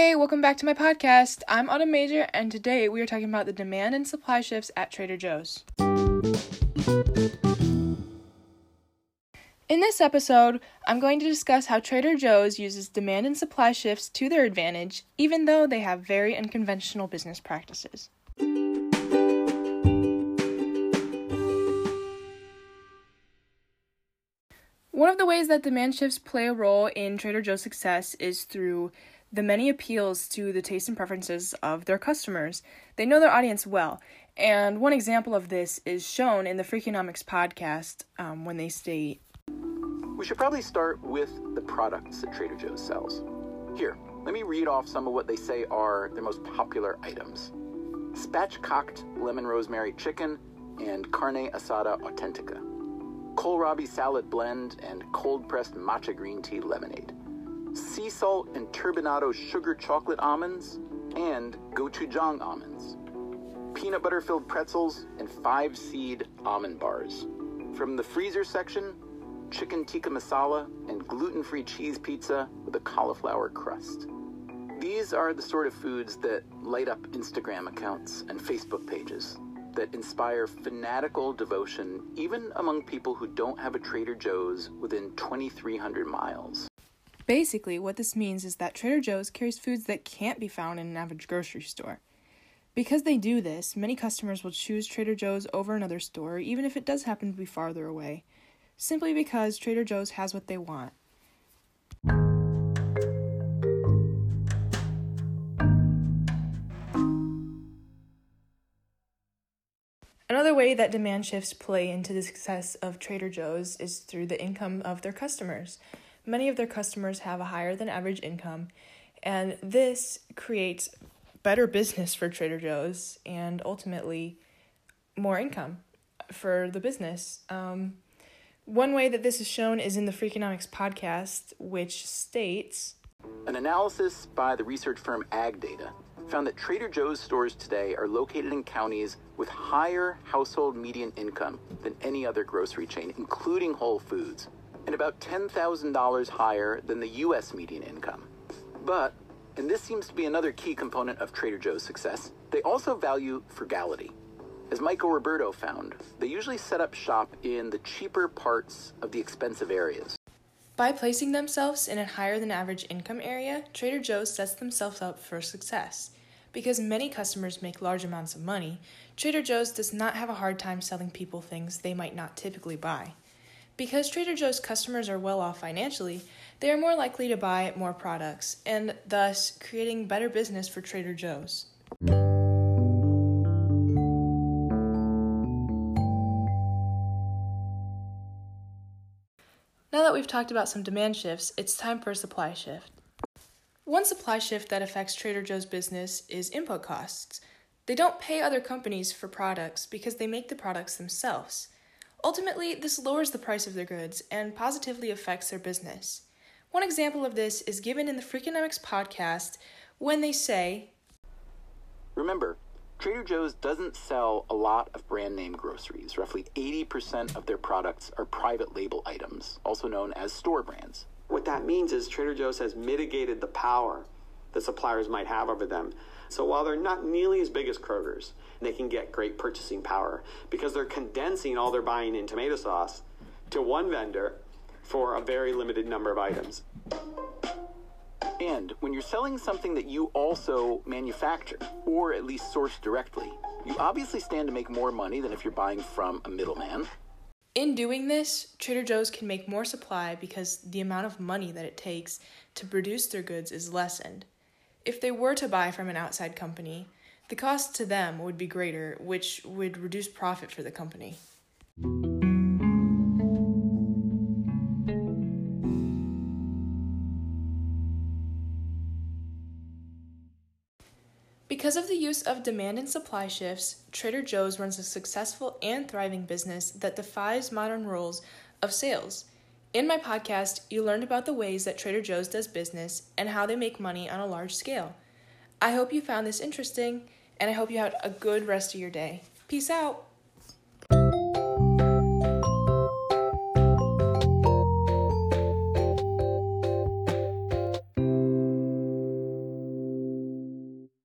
Hey, welcome back to my podcast. I'm Autumn Major, and today we are talking about the demand and supply shifts at Trader Joe's. In this episode, I'm going to discuss how Trader Joe's uses demand and supply shifts to their advantage, even though they have very unconventional business practices. One of the ways that demand shifts play a role in Trader Joe's success is through the many appeals to the taste and preferences of their customers. They know their audience well. And one example of this is shown in the Freakonomics podcast um, when they state We should probably start with the products that Trader Joe's sells. Here, let me read off some of what they say are their most popular items spatchcocked lemon rosemary chicken and carne asada authentica, kohlrabi salad blend, and cold pressed matcha green tea lemonade sea salt and turbinado sugar chocolate almonds, and gochujang almonds, peanut butter filled pretzels, and five seed almond bars. From the freezer section, chicken tikka masala and gluten free cheese pizza with a cauliflower crust. These are the sort of foods that light up Instagram accounts and Facebook pages, that inspire fanatical devotion even among people who don't have a Trader Joe's within 2,300 miles. Basically, what this means is that Trader Joe's carries foods that can't be found in an average grocery store. Because they do this, many customers will choose Trader Joe's over another store, even if it does happen to be farther away, simply because Trader Joe's has what they want. Another way that demand shifts play into the success of Trader Joe's is through the income of their customers many of their customers have a higher than average income, and this creates better business for Trader Joe's and ultimately more income for the business. Um, one way that this is shown is in the Freakonomics podcast, which states An analysis by the research firm AggData found that Trader Joe's stores today are located in counties with higher household median income than any other grocery chain, including Whole Foods and about $10,000 higher than the US median income. But, and this seems to be another key component of Trader Joe's success, they also value frugality. As Michael Roberto found, they usually set up shop in the cheaper parts of the expensive areas. By placing themselves in a higher than average income area, Trader Joe's sets themselves up for success. Because many customers make large amounts of money, Trader Joe's does not have a hard time selling people things they might not typically buy. Because Trader Joe's customers are well off financially, they are more likely to buy more products, and thus creating better business for Trader Joe's. Now that we've talked about some demand shifts, it's time for a supply shift. One supply shift that affects Trader Joe's business is input costs. They don't pay other companies for products because they make the products themselves. Ultimately, this lowers the price of their goods and positively affects their business. One example of this is given in the Freakonomics podcast when they say Remember, Trader Joe's doesn't sell a lot of brand name groceries. Roughly 80% of their products are private label items, also known as store brands. What that means is Trader Joe's has mitigated the power that suppliers might have over them. So while they're not nearly as big as Kroger's, they can get great purchasing power because they're condensing all their buying in tomato sauce to one vendor for a very limited number of items. And when you're selling something that you also manufacture, or at least source directly, you obviously stand to make more money than if you're buying from a middleman. In doing this, Trader Joe's can make more supply because the amount of money that it takes to produce their goods is lessened. If they were to buy from an outside company, the cost to them would be greater, which would reduce profit for the company. Because of the use of demand and supply shifts, Trader Joe's runs a successful and thriving business that defies modern rules of sales. In my podcast, you learned about the ways that Trader Joe's does business and how they make money on a large scale. I hope you found this interesting, and I hope you had a good rest of your day. Peace out.